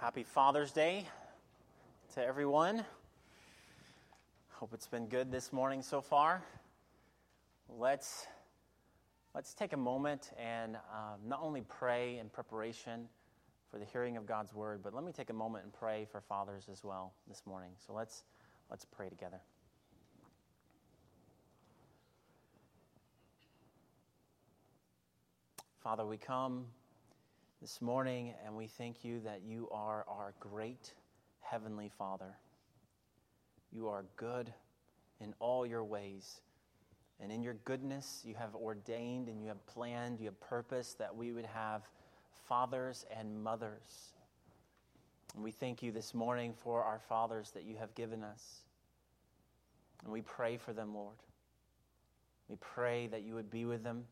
Happy Father's Day to everyone. Hope it's been good this morning so far. Let's let's take a moment and um, not only pray in preparation for the hearing of God's word, but let me take a moment and pray for fathers as well this morning. So let's let's pray together. Father, we come this morning and we thank you that you are our great Heavenly Father. You are good in all your ways. And in your goodness, you have ordained and you have planned, you have purposed that we would have fathers and mothers. And we thank you this morning for our fathers that you have given us. And we pray for them, Lord. We pray that you would be with them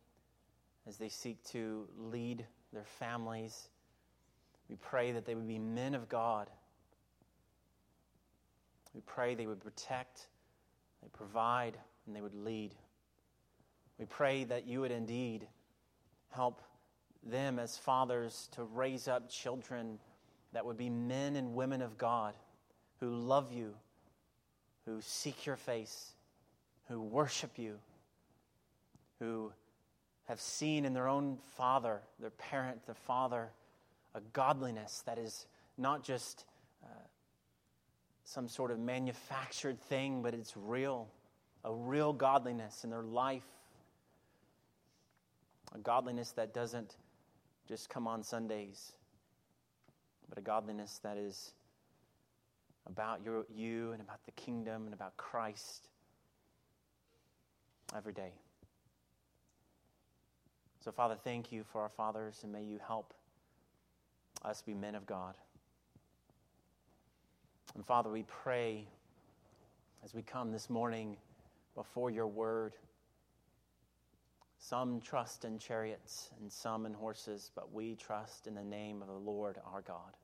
as they seek to lead their families. We pray that they would be men of God. We pray they would protect, they provide, and they would lead. We pray that you would indeed help them as fathers to raise up children that would be men and women of God who love you, who seek your face, who worship you, who have seen in their own father, their parent, their father, a godliness that is not just uh, some sort of manufactured thing, but it's real, a real godliness in their life, a godliness that doesn't just come on Sundays, but a godliness that is about your, you and about the kingdom and about Christ every day. So, Father, thank you for our fathers, and may you help us be men of God. And, Father, we pray as we come this morning before your word. Some trust in chariots and some in horses, but we trust in the name of the Lord our God.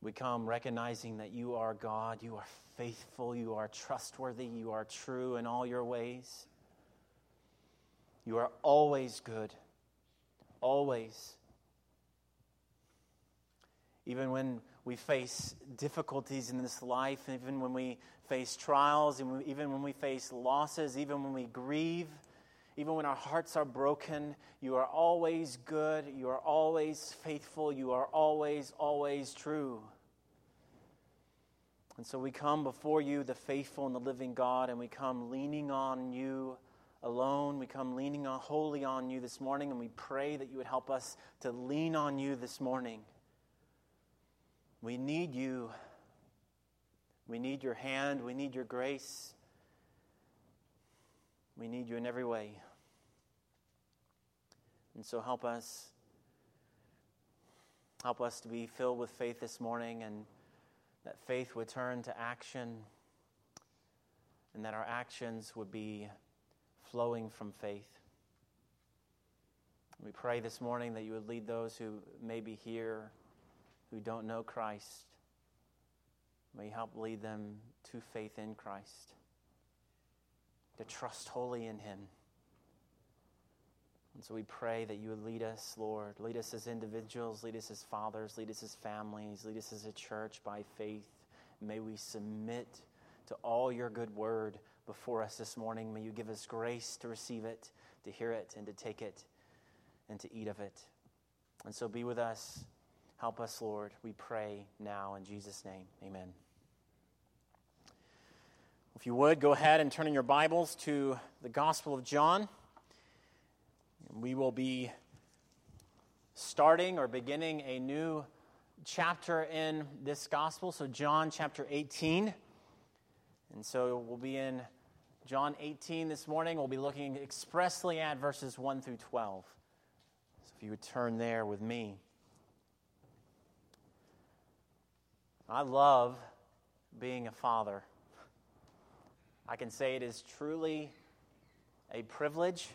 We come recognizing that you are God, you are faithful, you are trustworthy, you are true in all your ways. You are always good. Always. Even when we face difficulties in this life, even when we face trials, and even when we face losses, even when we grieve, even when our hearts are broken, you are always good. You are always faithful. You are always, always true. And so we come before you, the faithful and the living God, and we come leaning on you alone. We come leaning on, wholly on you this morning, and we pray that you would help us to lean on you this morning. We need you. We need your hand. We need your grace. We need you in every way. And so help us. Help us to be filled with faith this morning and that faith would turn to action and that our actions would be flowing from faith. We pray this morning that you would lead those who may be here who don't know Christ. May you help lead them to faith in Christ, to trust wholly in Him. And so we pray that you would lead us, Lord. Lead us as individuals, lead us as fathers, lead us as families, lead us as a church by faith. May we submit to all your good word before us this morning. May you give us grace to receive it, to hear it, and to take it, and to eat of it. And so be with us. Help us, Lord. We pray now in Jesus' name. Amen. If you would, go ahead and turn in your Bibles to the Gospel of John. We will be starting or beginning a new chapter in this Gospel. So, John chapter 18. And so we'll be in John 18 this morning. We'll be looking expressly at verses 1 through 12. So if you would turn there with me. I love being a father. I can say it is truly a privilege.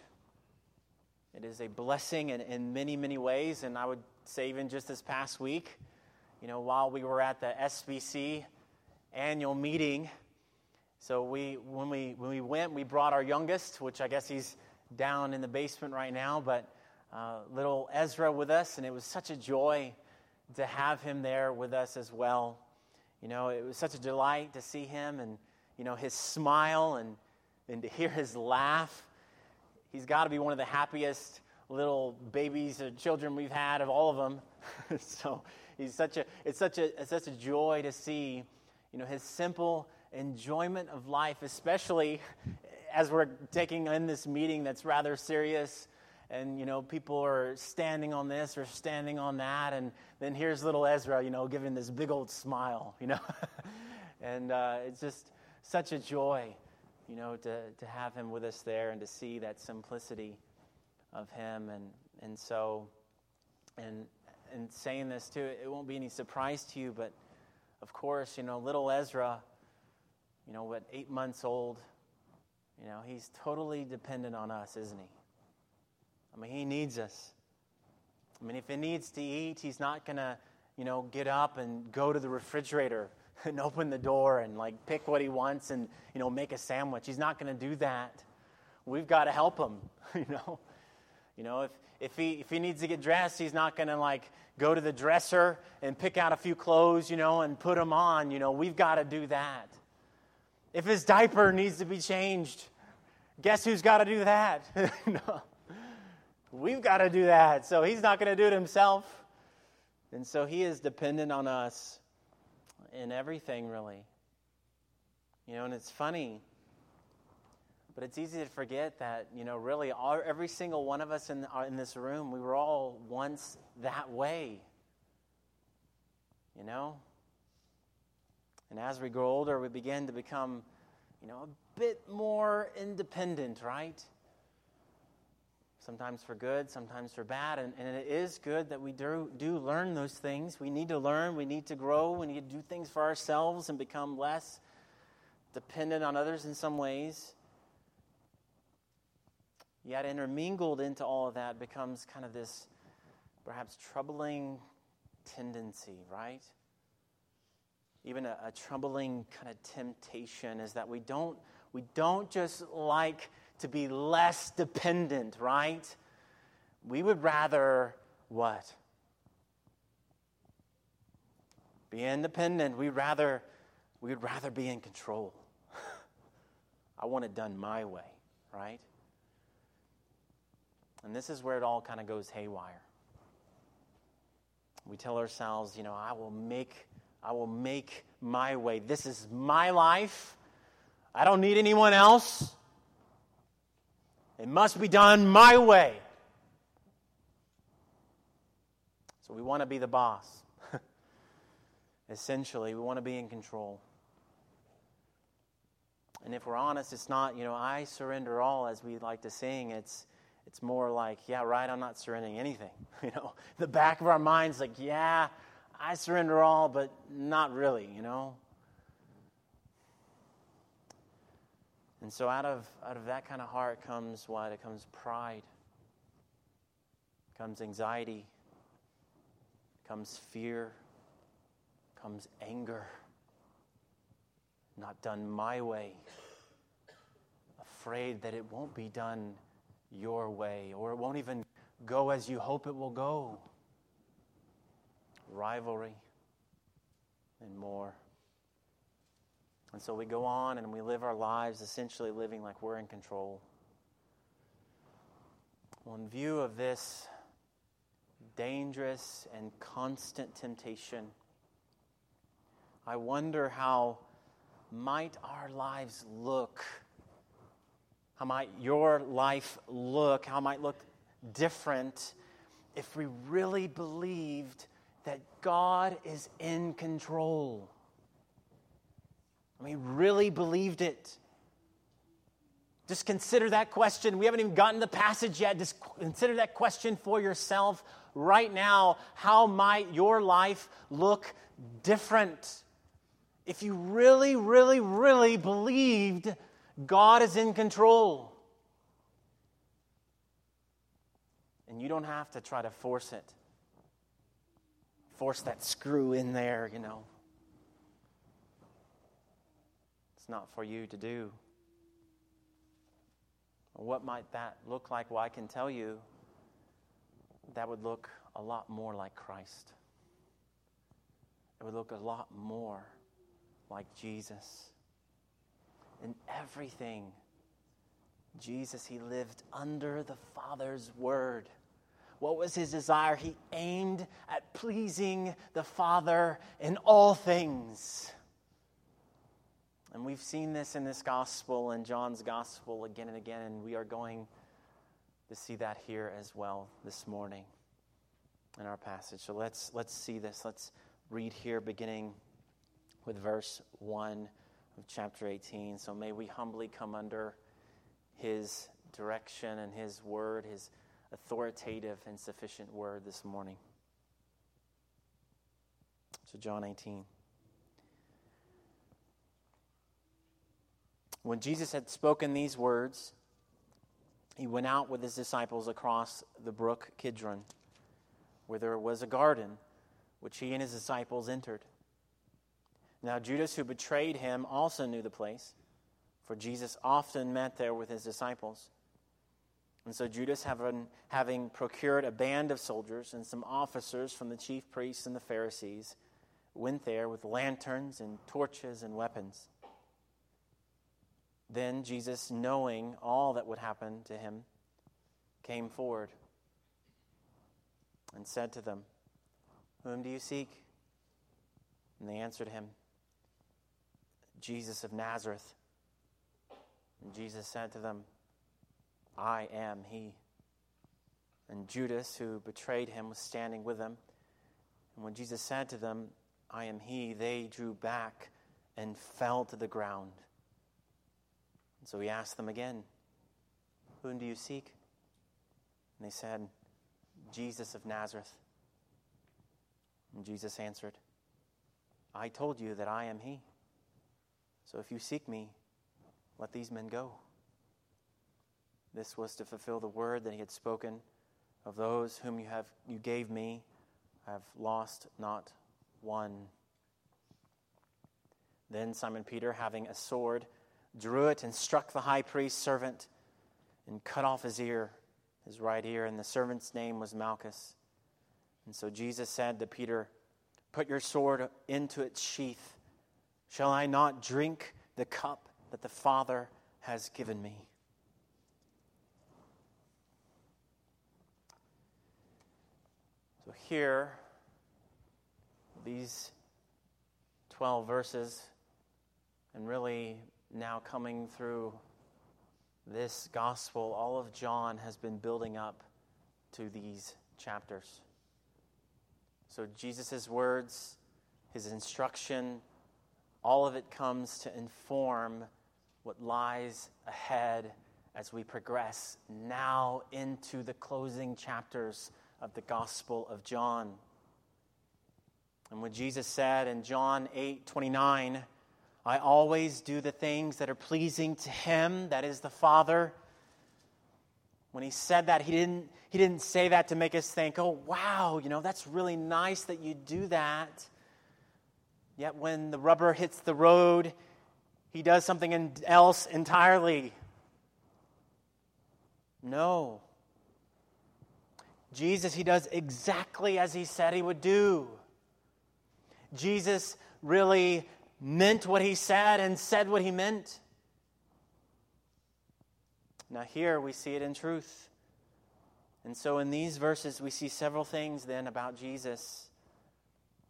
It is a blessing in, in many, many ways. And I would say, even just this past week, you know, while we were at the SBC annual meeting, so we, when, we, when we went, we brought our youngest, which I guess he's down in the basement right now, but uh, little Ezra with us, and it was such a joy to have him there with us as well. You know, it was such a delight to see him and, you know, his smile and, and to hear his laugh. He's got to be one of the happiest little babies or children we've had of all of them. so he's such a, it's such a, it's such a joy to see, you know, his simple enjoyment of life, especially as we're taking in this meeting that's rather serious. And you know people are standing on this or standing on that. And then here's little ezra you know giving this big old smile you know. And uh, it's just such a joy you know to, to have him with us there and to see that simplicity of him. And and so and and saying this too it won't be any surprise to you but of course you know little ezra you know what eight months old you know he's totally dependent on us isn't he I mean, he needs us. I mean, if he needs to eat, he's not going to, you know, get up and go to the refrigerator and open the door and like pick what he wants and, you know, make a sandwich. He's not going to do that. We've got to help him, you know. You know, if, if, he, if he needs to get dressed, he's not going to like go to the dresser and pick out a few clothes, you know, and put them on. You know, we've got to do that. If his diaper needs to be changed, guess who's got to do that? no. We've got to do that. So he's not going to do it himself. And so he is dependent on us in everything, really. You know, and it's funny, but it's easy to forget that, you know, really all, every single one of us in, uh, in this room, we were all once that way. You know? And as we grow older, we begin to become, you know, a bit more independent, right? sometimes for good, sometimes for bad. And, and it is good that we do, do learn those things. We need to learn, we need to grow, we need to do things for ourselves and become less dependent on others in some ways. Yet, intermingled into all of that becomes kind of this perhaps troubling tendency, right? Even a, a troubling kind of temptation is that we don't, we don't just like to be less dependent, right? We would rather what? Be independent. We'd rather we'd rather be in control. I want it done my way, right? And this is where it all kind of goes haywire. We tell ourselves, you know, I will make I will make my way. This is my life. I don't need anyone else. It must be done my way. So we want to be the boss. Essentially, we want to be in control. And if we're honest, it's not, you know, I surrender all as we like to sing. It's it's more like, yeah, right, I'm not surrendering anything. You know, the back of our minds like, yeah, I surrender all, but not really, you know. And so out of, out of that kind of heart comes what? It comes pride, comes anxiety, comes fear, comes anger. Not done my way. Afraid that it won't be done your way, or it won't even go as you hope it will go. Rivalry and more. And so we go on and we live our lives essentially living like we're in control. Well, in view of this dangerous and constant temptation, I wonder how might our lives look? How might your life look? How might look different if we really believed that God is in control? I mean, really believed it. Just consider that question. We haven't even gotten the passage yet. Just consider that question for yourself right now. How might your life look different if you really, really, really believed God is in control? And you don't have to try to force it, force that screw in there, you know. It's not for you to do. What might that look like? Well, I can tell you that would look a lot more like Christ. it would look a lot more like Jesus. In everything, Jesus, he lived under the Father's word. What was his desire? He aimed at pleasing the Father in all things. And we've seen this in this gospel, in John's gospel, again and again, and we are going to see that here as well this morning in our passage. So let's, let's see this. Let's read here, beginning with verse 1 of chapter 18. So may we humbly come under his direction and his word, his authoritative and sufficient word this morning. So, John 18. When Jesus had spoken these words, he went out with his disciples across the brook Kidron, where there was a garden, which he and his disciples entered. Now, Judas, who betrayed him, also knew the place, for Jesus often met there with his disciples. And so Judas, having, having procured a band of soldiers and some officers from the chief priests and the Pharisees, went there with lanterns and torches and weapons. Then Jesus, knowing all that would happen to him, came forward and said to them, Whom do you seek? And they answered him, Jesus of Nazareth. And Jesus said to them, I am he. And Judas, who betrayed him, was standing with them. And when Jesus said to them, I am he, they drew back and fell to the ground. And so he asked them again, Whom do you seek? And they said, Jesus of Nazareth. And Jesus answered, I told you that I am he. So if you seek me, let these men go. This was to fulfill the word that he had spoken of those whom you have you gave me I have lost not one. Then Simon Peter, having a sword, drew it and struck the high priest's servant and cut off his ear, his right ear, and the servant's name was Malchus. And so Jesus said to Peter, Put your sword into its sheath. Shall I not drink the cup that the Father has given me? So here, these 12 verses, and really now coming through this gospel, all of John has been building up to these chapters. So Jesus' words, his instruction, all of it comes to inform what lies ahead as we progress now into the closing chapters of the Gospel of John. And when Jesus said in John 8 29, I always do the things that are pleasing to him, that is the Father. When he said that, he didn't, he didn't say that to make us think, oh, wow, you know, that's really nice that you do that. Yet when the rubber hits the road, he does something else entirely. No. Jesus, he does exactly as he said he would do. Jesus really meant what he said and said what he meant. Now, here we see it in truth. And so, in these verses, we see several things then about Jesus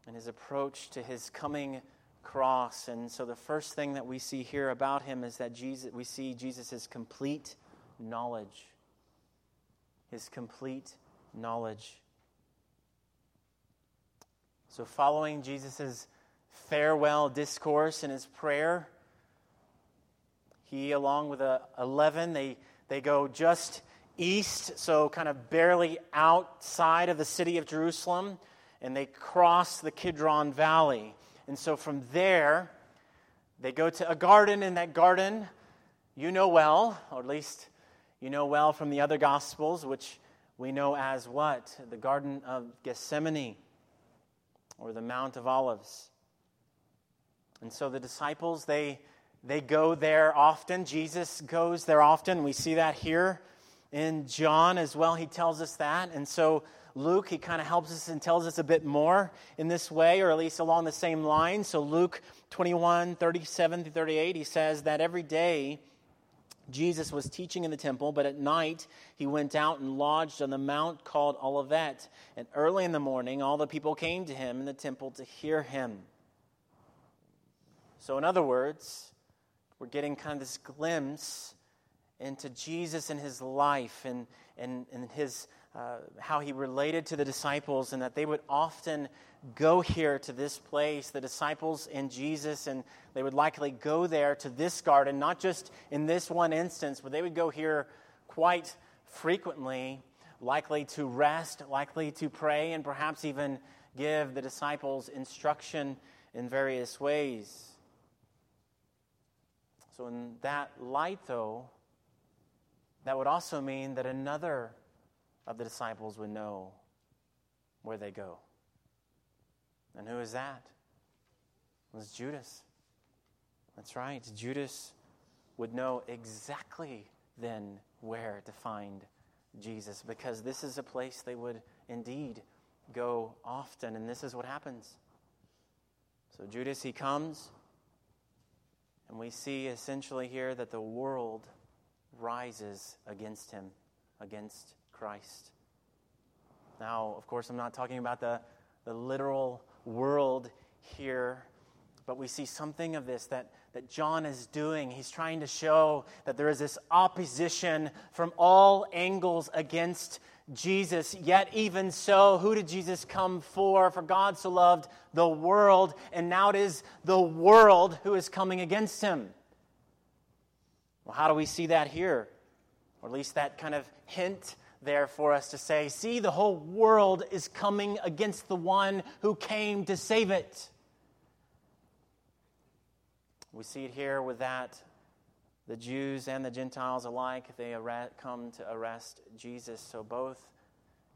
and his approach to his coming cross. And so, the first thing that we see here about him is that Jesus, we see Jesus' complete knowledge. His complete knowledge. So, following Jesus' farewell discourse and his prayer. He, along with the 11, they, they go just east, so kind of barely outside of the city of Jerusalem, and they cross the Kidron Valley. And so from there, they go to a garden. In that garden, you know well, or at least you know well from the other Gospels, which we know as what? The Garden of Gethsemane, or the Mount of Olives. And so the disciples, they, they go there often. Jesus goes there often. We see that here in John as well. He tells us that. And so Luke, he kind of helps us and tells us a bit more in this way, or at least along the same line. So, Luke 21 37 through 38, he says that every day Jesus was teaching in the temple, but at night he went out and lodged on the mount called Olivet. And early in the morning, all the people came to him in the temple to hear him. So, in other words, we're getting kind of this glimpse into Jesus and his life and, and, and his, uh, how he related to the disciples, and that they would often go here to this place, the disciples and Jesus, and they would likely go there to this garden, not just in this one instance, but they would go here quite frequently, likely to rest, likely to pray, and perhaps even give the disciples instruction in various ways. So, in that light, though, that would also mean that another of the disciples would know where they go. And who is that? It was Judas. That's right. Judas would know exactly then where to find Jesus because this is a place they would indeed go often. And this is what happens. So Judas, he comes, and we see essentially here that the world rises against him, against Christ. Now, of course, I'm not talking about the, the literal world here, but we see something of this that, that John is doing. He's trying to show that there is this opposition from all angles against Jesus. Yet, even so, who did Jesus come for? For God so loved the world, and now it is the world who is coming against him. Well, how do we see that here? Or at least that kind of hint there for us to say, see, the whole world is coming against the one who came to save it. We see it here with that. The Jews and the Gentiles alike, they come to arrest Jesus. So both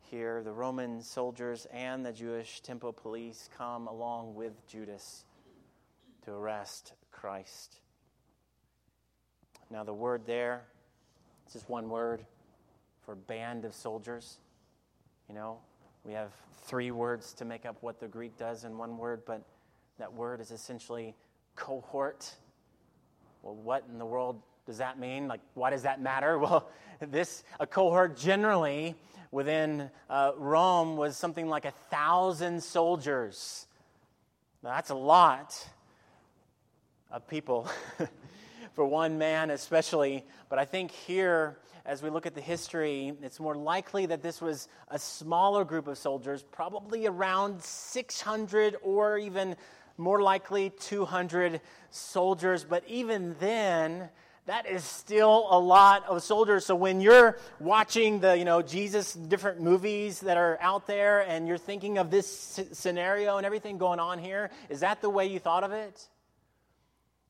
here, the Roman soldiers and the Jewish temple police come along with Judas to arrest Christ. Now, the word there, it's just one word for band of soldiers. You know, we have three words to make up what the Greek does in one word, but that word is essentially cohort. Well, what in the world does that mean? Like, why does that matter? Well, this, a cohort generally within uh, Rome was something like a thousand soldiers. Now, that's a lot of people. for one man especially. But I think here, as we look at the history, it's more likely that this was a smaller group of soldiers, probably around 600 or even more likely 200 soldiers. But even then, that is still a lot of soldiers. So when you're watching the, you know, Jesus different movies that are out there and you're thinking of this scenario and everything going on here, is that the way you thought of it?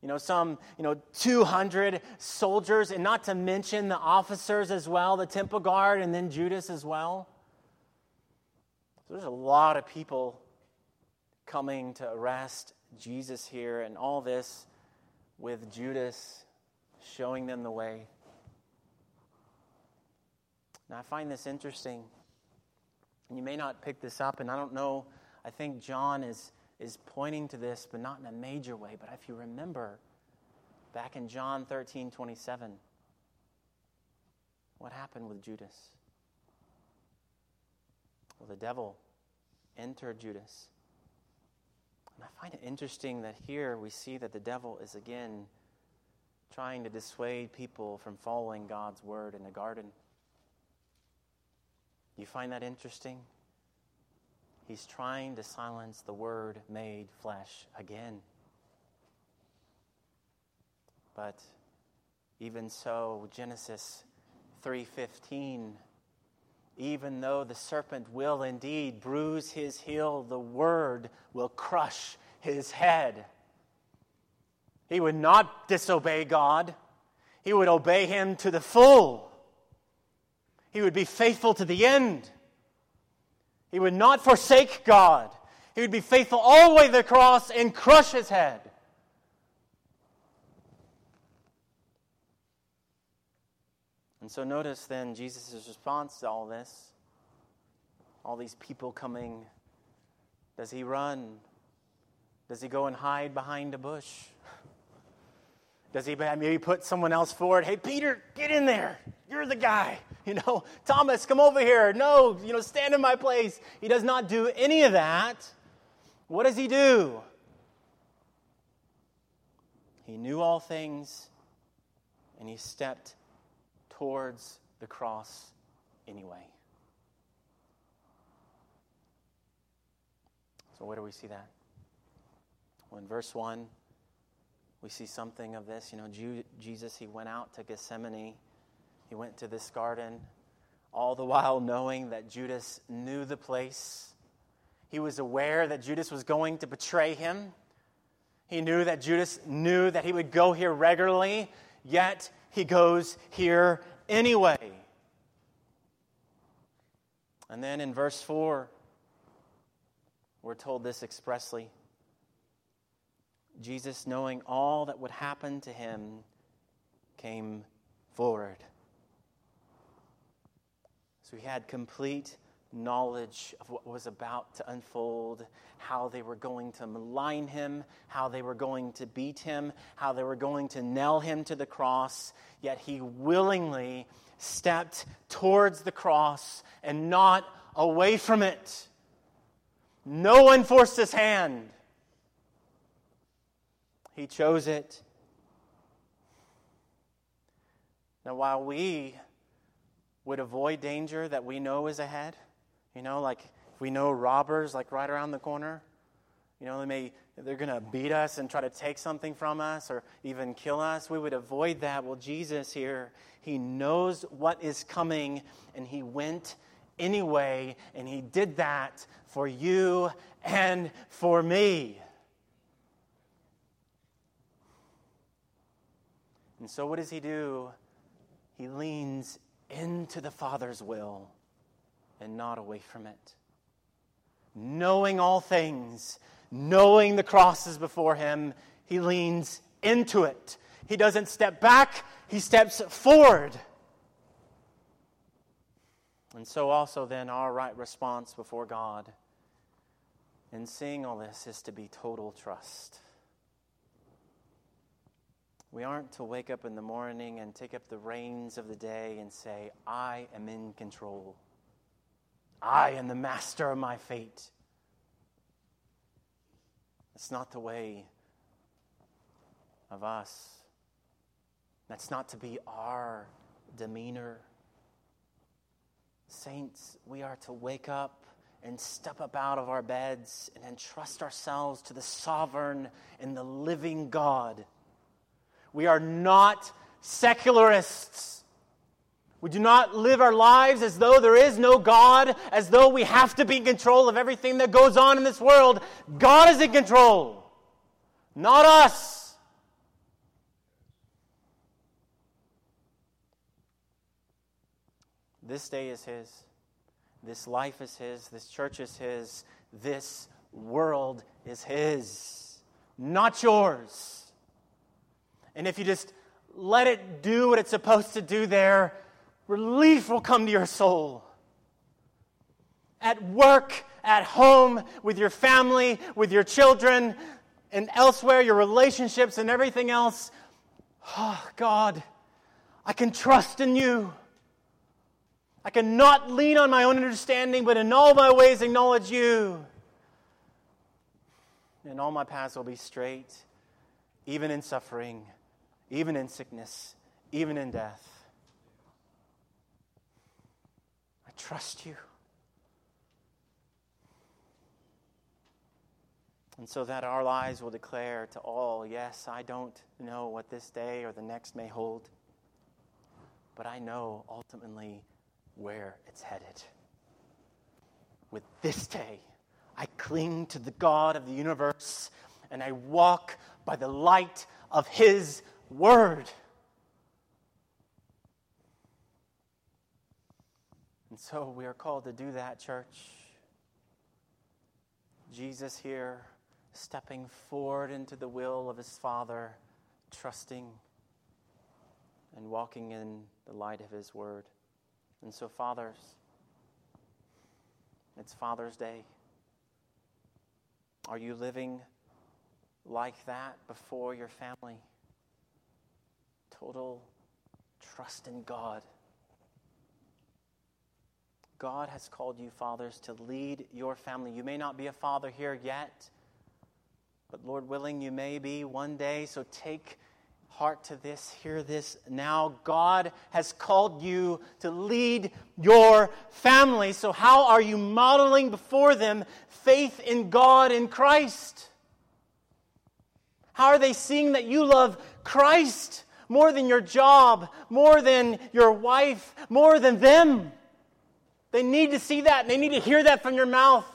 You know, some, you know, 200 soldiers, and not to mention the officers as well, the temple guard, and then Judas as well. So there's a lot of people coming to arrest Jesus here, and all this with Judas showing them the way. Now, I find this interesting. And you may not pick this up, and I don't know, I think John is is pointing to this, but not in a major way. But if you remember, back in John 13 27, what happened with Judas? Well, the devil entered Judas. And I find it interesting that here we see that the devil is again trying to dissuade people from following God's word in the garden. You find that interesting? He's trying to silence the word made flesh again. But even so, Genesis 3:15 even though the serpent will indeed bruise his heel, the word will crush his head. He would not disobey God. He would obey him to the full. He would be faithful to the end. He would not forsake God. He would be faithful all the way to the cross and crush his head. And so notice then Jesus' response to all this. all these people coming. Does he run? Does he go and hide behind a bush? Does he maybe put someone else forward? Hey, Peter, get in there. You're the guy. You know, Thomas, come over here. No, you know, stand in my place. He does not do any of that. What does he do? He knew all things and he stepped towards the cross anyway. So, where do we see that? Well, in verse 1, we see something of this. You know, Jesus, he went out to Gethsemane, he went to this garden, all the while knowing that Judas knew the place. He was aware that Judas was going to betray him. He knew that Judas knew that he would go here regularly, yet he goes here anyway. And then in verse 4, we're told this expressly. Jesus, knowing all that would happen to him, came forward. So he had complete knowledge of what was about to unfold, how they were going to malign him, how they were going to beat him, how they were going to nail him to the cross, yet he willingly stepped towards the cross and not away from it. No one forced his hand. He chose it. Now, while we would avoid danger that we know is ahead, you know, like if we know robbers like right around the corner, you know, they may they're going to beat us and try to take something from us or even kill us. We would avoid that. Well, Jesus here, he knows what is coming and he went anyway and he did that for you and for me. And so, what does he do? He leans into the Father's will and not away from it. Knowing all things, knowing the cross is before him, he leans into it. He doesn't step back, he steps forward. And so, also, then, our right response before God in seeing all this is to be total trust. We aren't to wake up in the morning and take up the reins of the day and say, I am in control. I am the master of my fate. It's not the way of us. That's not to be our demeanor. Saints, we are to wake up and step up out of our beds and entrust ourselves to the sovereign and the living God we are not secularists. We do not live our lives as though there is no God, as though we have to be in control of everything that goes on in this world. God is in control, not us. This day is His. This life is His. This church is His. This world is His, not yours. And if you just let it do what it's supposed to do there, relief will come to your soul. At work, at home, with your family, with your children, and elsewhere, your relationships and everything else. Oh, God, I can trust in you. I cannot lean on my own understanding, but in all my ways acknowledge you. And all my paths will be straight, even in suffering even in sickness, even in death. I trust you. And so that our lives will declare to all yes, I don't know what this day or the next may hold, but I know ultimately where it's headed. With this day, I cling to the God of the universe and I walk by the light of His word. And so we are called to do that, church. Jesus here, stepping forward into the will of his Father, trusting and walking in the light of his word. And so, fathers, It's Father's Day. Are you living like that before your family? Total trust in God. God has called you, fathers, to lead your family. You may not be a father here yet, but Lord willing, you may be one day. So take heart to this, hear this now. God has called you to lead your family. So, how are you modeling before them faith in God in Christ? How are they seeing that you love Christ more than your job, more than your wife, more than them? They need to see that, and they need to hear that from your mouth.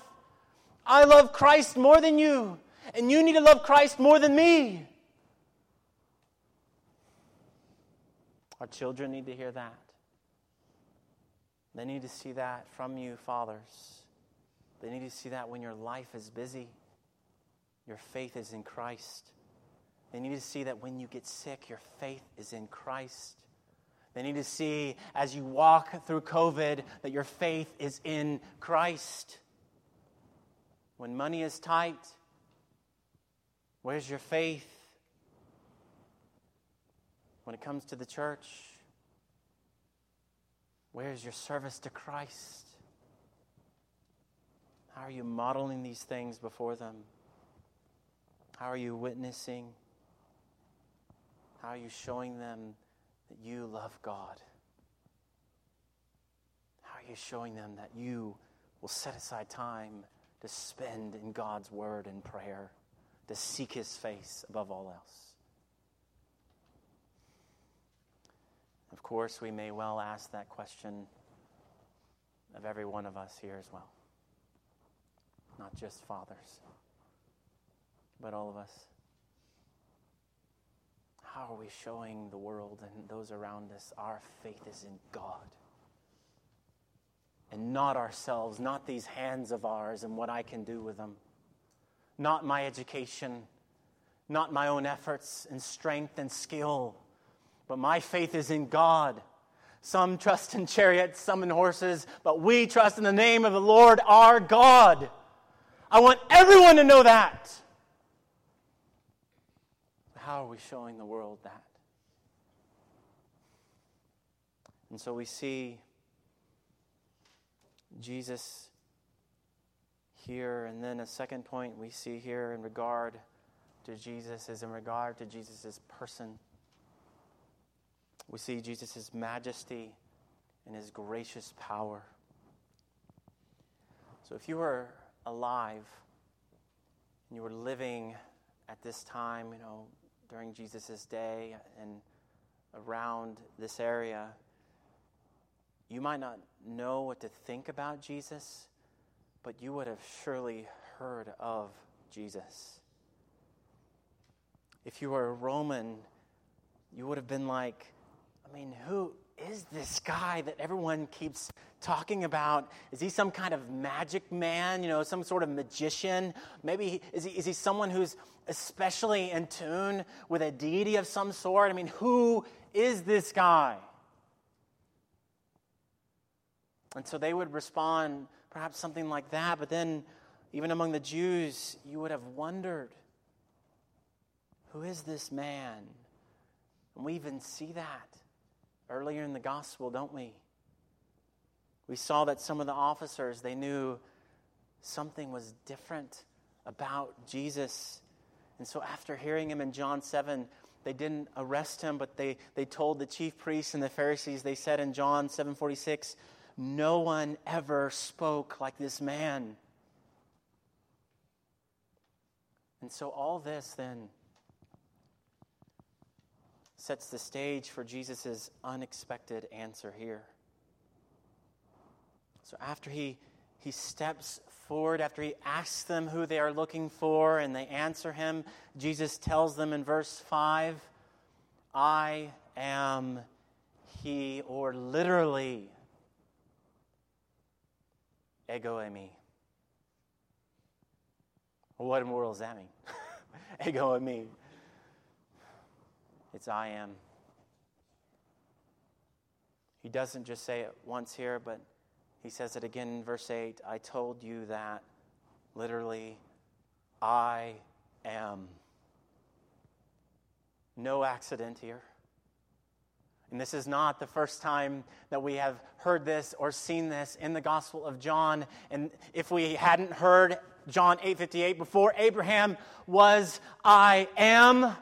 I love Christ more than you, and you need to love Christ more than me. Our children need to hear that. They need to see that from you, fathers. They need to see that when your life is busy, your faith is in Christ. They need to see that when you get sick, your faith is in Christ. They need to see as you walk through COVID that your faith is in Christ. When money is tight, where's your faith? When it comes to the church, where's your service to Christ? How are you modeling these things before them? How are you witnessing? How are you showing them that you love God? How are you showing them that you will set aside time to spend in God's word and prayer, to seek his face above all else? Of course, we may well ask that question of every one of us here as well. Not just fathers, but all of us. How are we showing the world and those around us our faith is in God? And not ourselves, not these hands of ours and what I can do with them, not my education, not my own efforts and strength and skill but my faith is in God. Some trust in chariots, some in horses, but we trust in the name of the Lord our God. I want everyone to know that. How are we showing the world that? And so we see Jesus here, and then a second point we see here in regard to Jesus is in regard to Jesus' person we see Jesus' majesty and his gracious power. So if you were alive and you were living at this time, you know, during Jesus' day and around this area, you might not know what to think about Jesus, but you would have surely heard of Jesus. If you were a Roman, you would have been like, I mean, who is this guy that everyone keeps talking about? Is he some kind of magic man, you know, some sort of magician? Maybe is he, is he someone who's especially in tune with a deity of some sort? I mean, who is this guy? And so they would respond perhaps something like that, but then even among the Jews, you would have wondered who is this man? And we even see that earlier in the gospel, don't we? We saw that some of the officers, they knew something was different about Jesus. And so after hearing him in John 7, they didn't arrest him, but they, they told the chief priests and the Pharisees, they said in John 7:46, no one ever spoke like this man. And so all this then sets the stage for Jesus' unexpected answer here. So after he, he steps forward, after he asks them who they are looking for, and they answer him, Jesus tells them in verse 5, I am he, or literally, ego eimi. What in the world does that mean? ego eimi. It's I am. He doesn't just say it once here, but He says it again in verse 8 I told you that, literally, I am. No accident here. And this is not the first time that we have heard this or seen this in the Gospel of John. And if we hadn't heard John 8:58 before Abraham was I am,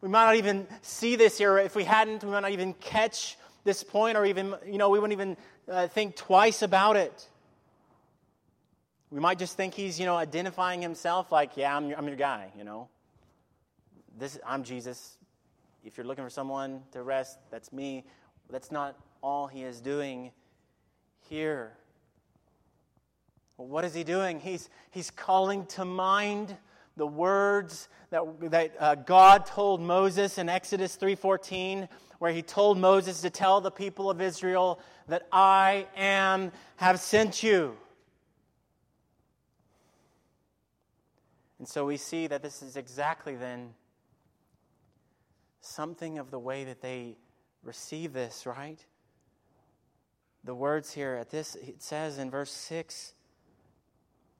we might not even see this here. If we hadn't, we might not even catch this point or even, you know, we wouldn't even uh, think twice about it. We might just think he's, you know, identifying himself like, yeah, I'm your, I'm your guy, you know. This, I'm Jesus. If you're looking for someone to rest, that's me. That's not all he is doing here. What is he doing? He's, he's calling to mind the words that, that uh, God told Moses in Exodus 3:14, where he told Moses to tell the people of Israel that I am have sent you. And so we see that this is exactly then something of the way that they receive this, right? The words here at this, it says in verse 6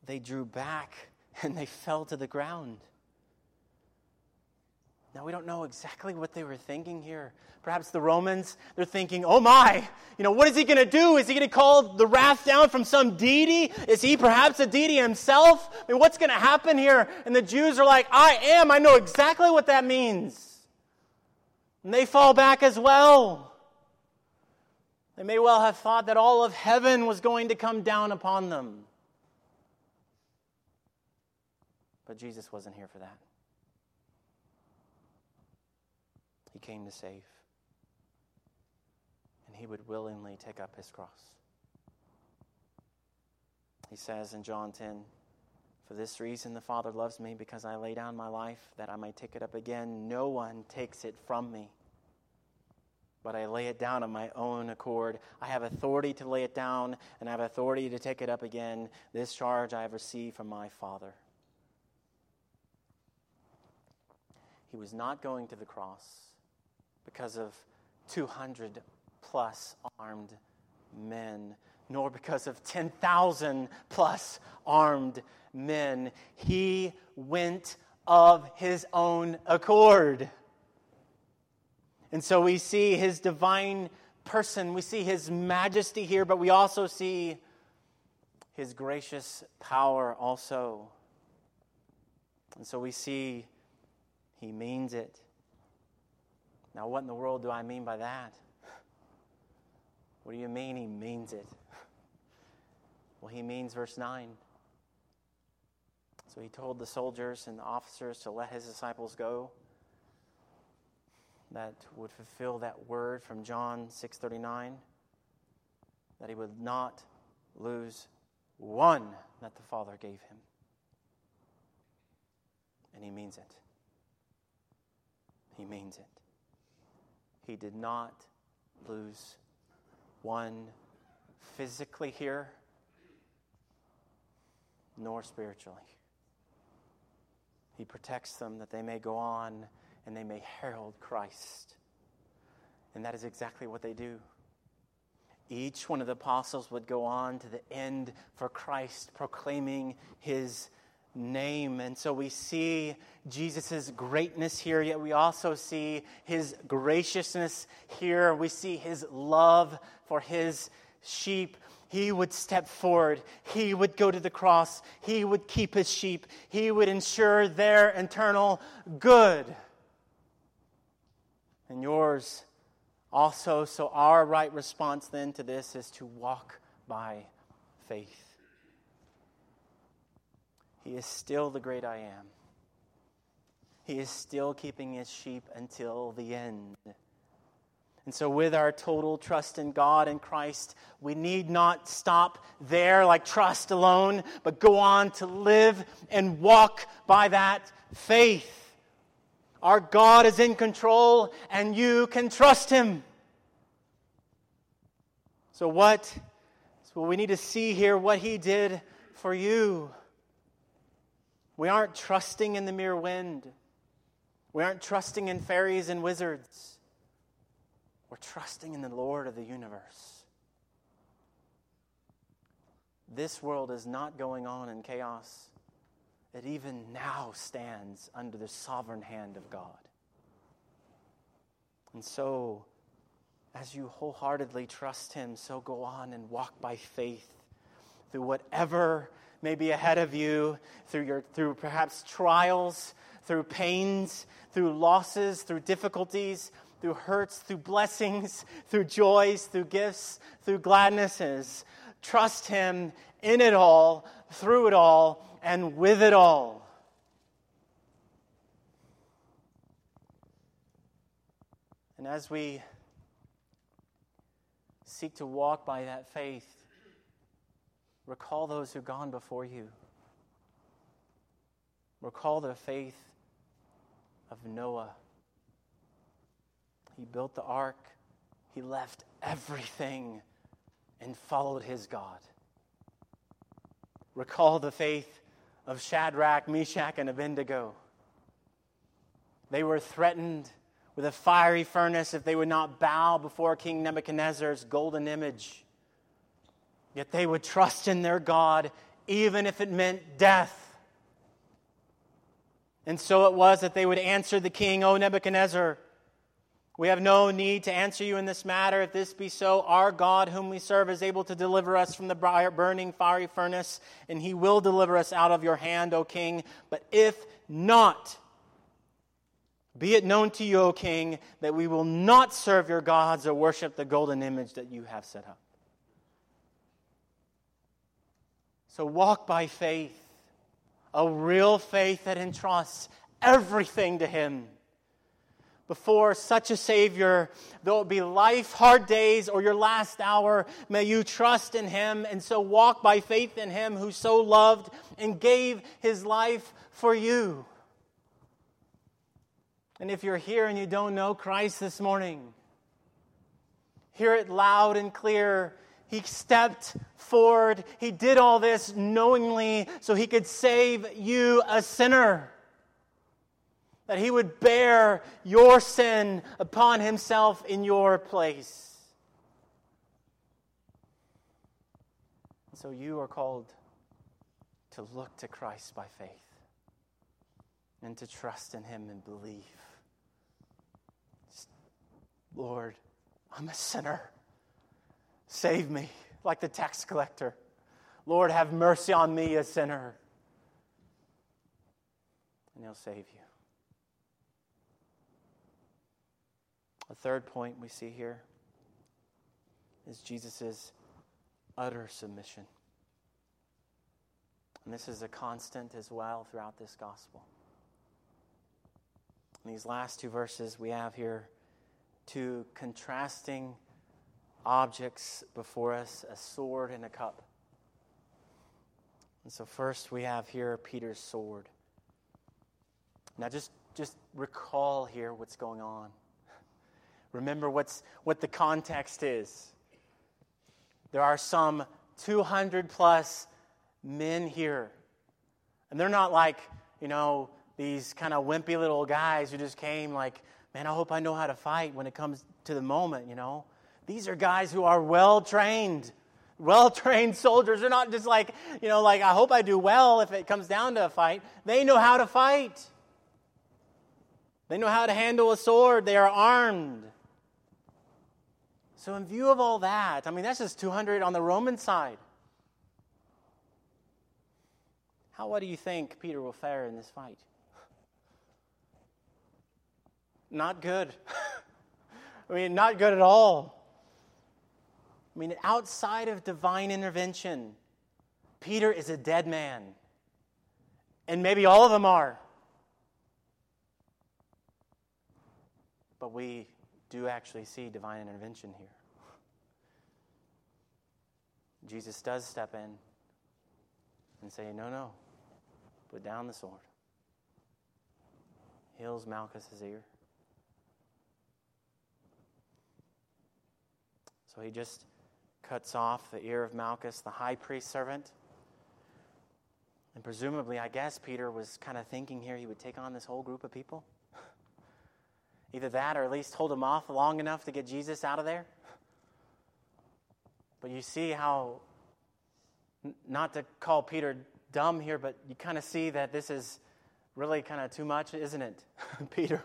they drew back and they fell to the ground. Now, we don't know exactly what they were thinking here. Perhaps the Romans, they're thinking, oh my, you know, what is he going to do? Is he going to call the wrath down from some deity? Is he perhaps a deity himself? I mean, what's going to happen here? And the Jews are like, I am. I know exactly what that means. And they fall back as well. They may well have thought that all of heaven was going to come down upon them. But Jesus wasn't here for that. Came to save. And he would willingly take up his cross. He says in John 10, For this reason the Father loves me, because I lay down my life that I may take it up again. No one takes it from me, but I lay it down of my own accord. I have authority to lay it down, and I have authority to take it up again. This charge I have received from my Father. He was not going to the cross because of 200 plus armed men, nor because of 10,000 plus armed men. He went of his own accord. And so we see his divine person, we see his majesty here, but we also see his gracious power also. And so we see he means it. Now, what in the world do I mean by that? What do you mean he means it? Well, he means verse 9. So he told the soldiers and the officers to let his disciples go. That would fulfill that word from John 6:39 that he would not lose one that the Father gave him. And he means it. He means it he did not lose one physically here, nor spiritually. He protects them that they may go on and they may herald Christ. And that is exactly what they do. Each one of the apostles would go on to the end for Christ, proclaiming his name. And so we see Jesus' greatness here, yet we also see his graciousness here. We see his love for his sheep. He would step forward. He would go to the cross. He would keep his sheep. He would ensure their eternal good. And yours also. So, our right response then to this is to walk by faith. He is still the great I am. He is still keeping his sheep until the end. And so, with our total trust in God and Christ, we need not stop there like trust alone, but go on to live and walk by that faith. Our God is in control, and you can trust Him. So, what? So, we need to see here what He did for you. We aren't trusting in the mere wind. We aren't trusting in fairies and wizards. We're trusting in the Lord of the universe. this world is not going on in chaos. It even now stands under the sovereign hand of God. And so, as you wholeheartedly trust Him, so go on and walk by faith through whatever may be ahead of you, through, your, through perhaps trials, through pains, through losses, through difficulties, through hurts, through blessings, through joys, through gifts, through gladnesses. Trust Him in it all, through it all, and with it all. And as we seek to walk by that faith, recall those who've gone before you. Recall the faith of Noah. He built the ark, he left everything and followed his God. Recall the faith of Shadrach, Meshach, and Abednego. They were threatened with a fiery furnace if they would not bow before King Nebuchadnezzar's golden image. Yet they would trust in their God even if it meant death. And so it was that they would answer the king, O Nebuchadnezzar, we have no need to answer you in this matter. If this be so, our God, whom we serve, is able to deliver us from the burning fiery furnace, and he will deliver us out of your hand, O king. But if not, be it known to you, O king, that we will not serve your gods or worship the golden image that you have set up. So walk by faith, a real faith that entrusts everything to him before such a Savior, though it be life, hard days, or your last hour, may you trust in Him and so walk by faith in Him who so loved and gave His life for you. And if you're here and you don't know Christ this morning, hear it loud and clear. He stepped forward. He did all this knowingly so he could save you, a sinner that he would bear your sin upon himself in your place. So you are called to look to Christ by faith and to trust in him and believe. Lord, I'm a sinner. Save me, like the tax collector. Lord, have mercy on me, a sinner. And he'll save you. A third point we see here is Jesus' utter submission. And this is a constant as well throughout this gospel. In these last two verses, we have here two contrasting objects before us a sword and a cup. And so, first, we have here Peter's sword. Now, just, just recall here what's going on. Remember what's, what the context is. There are some 200 plus men here. And they're not like, you know, these kind of wimpy little guys who just came like, man, I hope I know how to fight when it comes to the moment, you know. These are guys who are well trained, well trained soldiers. They're not just like, you know, like, I hope I do well if it comes down to a fight. They know how to fight, they know how to handle a sword, they are armed. So, in view of all that, I mean, that's just 200 on the Roman side. How what do you think Peter will fare in this fight? Not good. I mean, not good at all. I mean, outside of divine intervention, Peter is a dead man. And maybe all of them are. But we do actually see divine intervention here. Jesus does step in and say, No, no, put down the sword. Heals Malchus's ear. So he just cuts off the ear of Malchus, the high priest servant. And presumably, I guess Peter was kind of thinking here he would take on this whole group of people. Either that or at least hold him off long enough to get Jesus out of there. But you see how not to call Peter dumb here, but you kind of see that this is really kind of too much, isn't it, Peter?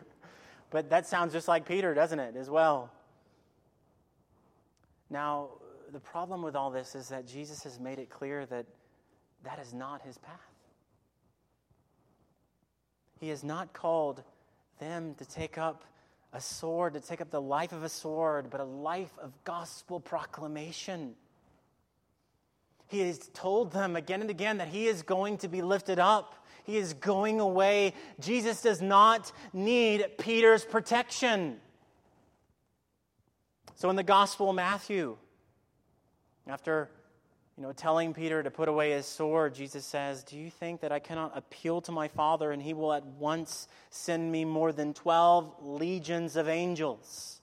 But that sounds just like Peter, doesn't it, as well? Now, the problem with all this is that Jesus has made it clear that that is not his path. He has not called them to take up a sword, to take up the life of a sword, but a life of gospel proclamation. He has told them again and again that he is going to be lifted up. He is going away. Jesus does not need Peter's protection. So in the Gospel of Matthew, after you know, telling Peter to put away his sword, Jesus says, Do you think that I cannot appeal to my Father and he will at once send me more than 12 legions of angels?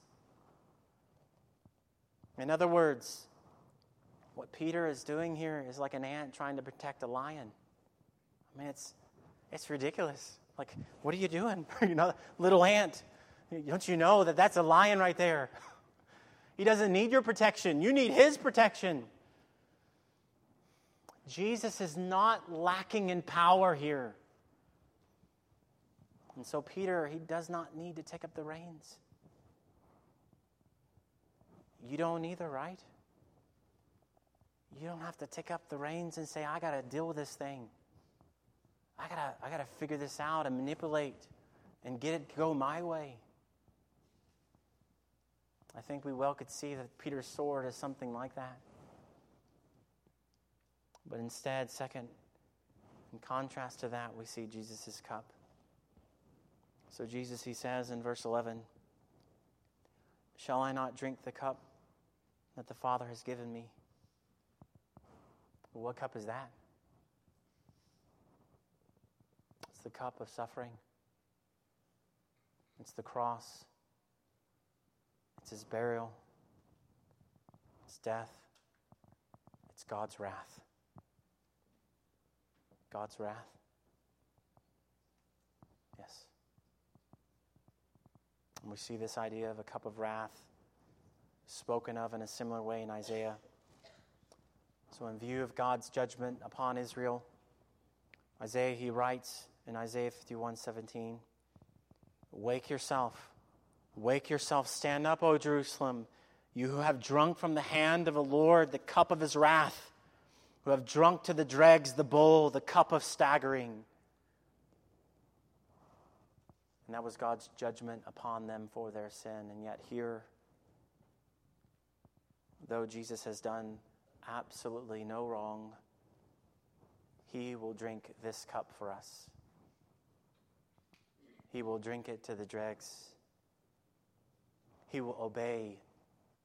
In other words, what Peter is doing here is like an ant trying to protect a lion. I mean, it's, it's ridiculous. Like, what are you doing? you know, little ant. Don't you know that that's a lion right there? he doesn't need your protection, you need his protection. Jesus is not lacking in power here. And so, Peter, he does not need to take up the reins. You don't either, right? You don't have to take up the reins and say, I got to deal with this thing. I got to I got to figure this out and manipulate and get it to go my way. I think we well could see that Peter's sword is something like that. But instead, second, in contrast to that, we see Jesus' cup. So Jesus, he says in verse 11, Shall I not drink the cup that the Father has given me? What cup is that? It's the cup of suffering. It's the cross. It's his burial. It's death. It's God's wrath. God's wrath? Yes. And we see this idea of a cup of wrath spoken of in a similar way in Isaiah. So, in view of God's judgment upon Israel, Isaiah, he writes in Isaiah 51 17, Wake yourself, wake yourself, stand up, O Jerusalem, you who have drunk from the hand of the Lord the cup of his wrath who have drunk to the dregs the bowl, the cup of staggering. And that was God's judgment upon them for their sin. And yet, here, though Jesus has done absolutely no wrong, he will drink this cup for us. He will drink it to the dregs. He will obey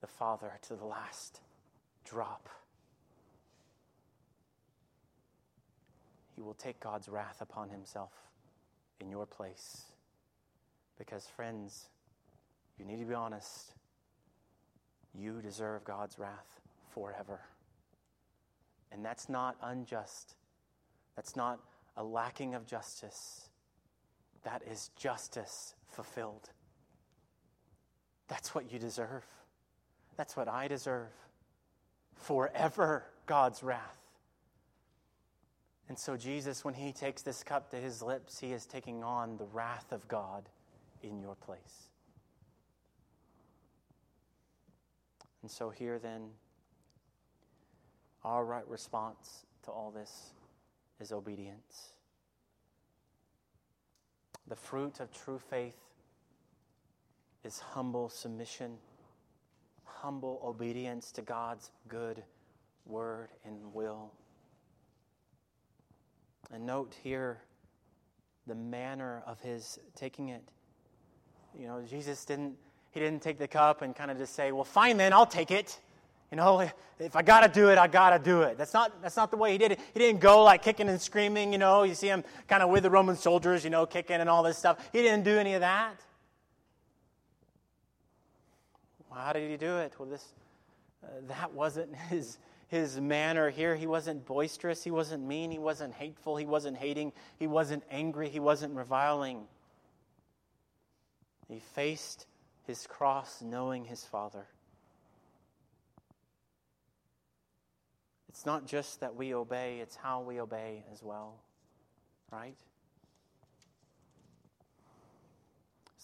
the Father to the last drop. he will take God's wrath upon himself in your place. Because, friends, you need to be honest. You deserve God's wrath forever. And that's not unjust. That's not a lacking of justice. That is justice fulfilled. That's what you deserve. That's what I deserve. Forever, God's wrath. And so, Jesus, when he takes this cup to his lips, he is taking on the wrath of God in your place. And so, here then, our right response to all this is obedience. The fruit of true faith is humble submission, humble obedience to God's good word and will. And note here the manner of his taking it. You know, Jesus didn't he didn't take the cup and kind of just say, "Well, fine then, I'll take it." You know, if I got to do it, I got to do it. That's not, that's not the way he did it. He didn't go like kicking and screaming, you know. You see him kind of with the Roman soldiers, you know, kicking and all this stuff. He didn't do any of that. Well, how did he do it? Well, this, uh, that wasn't his, his manner here. He wasn't boisterous. He wasn't mean. He wasn't hateful. He wasn't hating. He wasn't angry. He wasn't reviling. He faced his cross knowing his Father. It's not just that we obey, it's how we obey as well, right?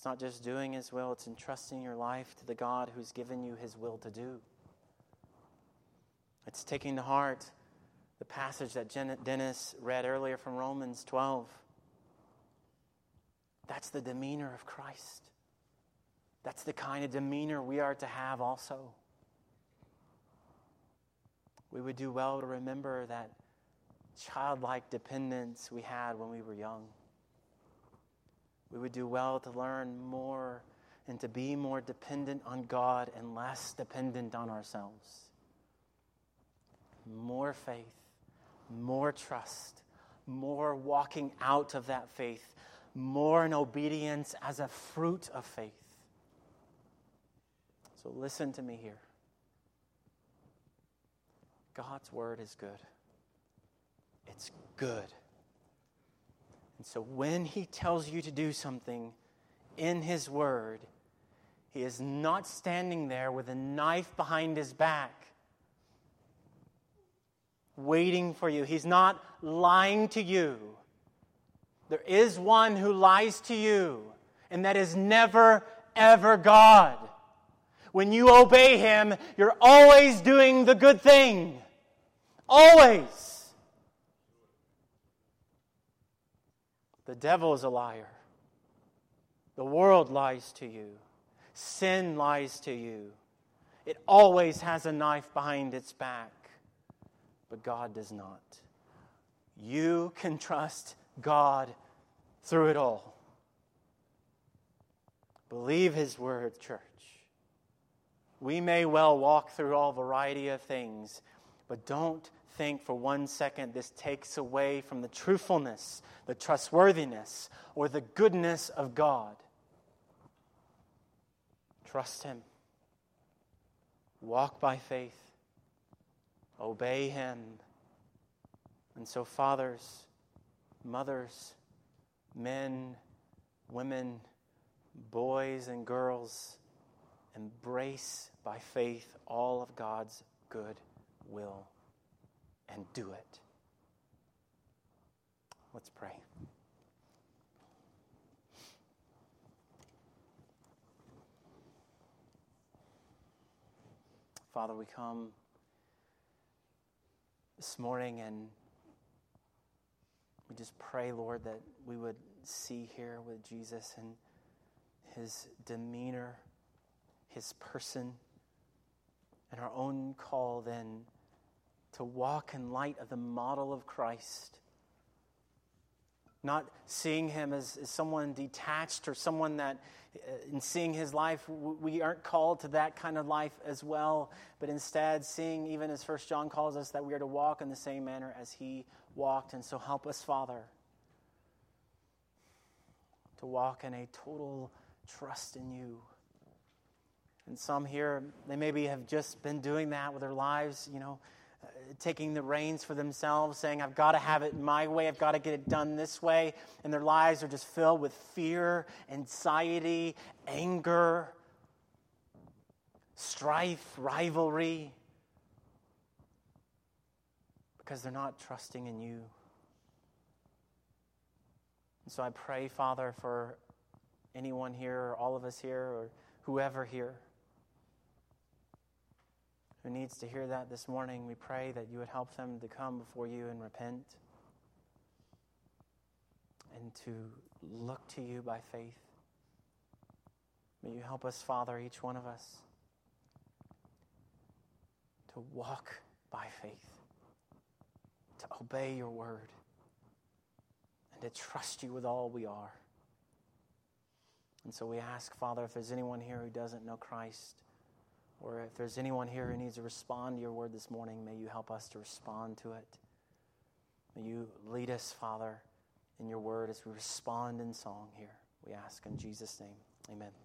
It's not just doing His will, it's entrusting your life to the God who's given you His will to do. It's taking to heart the passage that Dennis read earlier from Romans 12. That's the demeanor of Christ. That's the kind of demeanor we are to have also we would do well to remember that childlike dependence we had when we were young. We would do well to learn more and to be more dependent on God and less dependent on ourselves. More faith, more trust, more walking out of that faith, more in obedience as a fruit of faith. So listen to me here. God's word is good. It's good. And so when he tells you to do something in his word, he is not standing there with a knife behind his back, waiting for you. He's not lying to you. There is one who lies to you, and that is never, ever God. When you obey him, you're always doing the good thing. Always. The devil is a liar. The world lies to you. Sin lies to you. It always has a knife behind its back, but God does not. You can trust God through it all. Believe His word, church. We may well walk through all variety of things but don't think for one second this takes away from the truthfulness, the trustworthiness, or the goodness of God. Trust Him. Walk by faith. Obey Him. And so, fathers, mothers, men, women, boys, and girls, embrace by faith all of God's good will and do it. Let's pray. Father, we come this morning and we just pray, Lord, that we would see here with Jesus and his demeanor, his person, and our own call then to walk in light of the model of Christ. Not seeing him as, as someone detached or someone that, uh, in seeing his life, we aren't called to that kind of life as well, but instead seeing, even as First John calls us, that we are to walk in the same manner as he walked. And so help us, Father, to walk in a total trust in you. And some here, they maybe have just been doing that with their lives, you know, taking the reins for themselves, saying, I've got to have it my way, I've got to get it done this way. And their lives are just filled with fear, anxiety, anger, strife, rivalry, because they're not trusting in you. And so I pray, Father, for anyone here, or all of us here, or whoever here who needs to hear that this morning, we pray that you would help them to come before you and repent and to look to you by faith. May you help us, Father, each one of us, to walk by faith, to obey your word, and to trust you with all we are. And so we ask, Father, if there's anyone here who doesn't know Christ, or if there's anyone here who needs to respond to your word this morning, may you help us to respond to it. May you lead us, Father, in your word as we respond in song here. We ask in Jesus' name. Amen.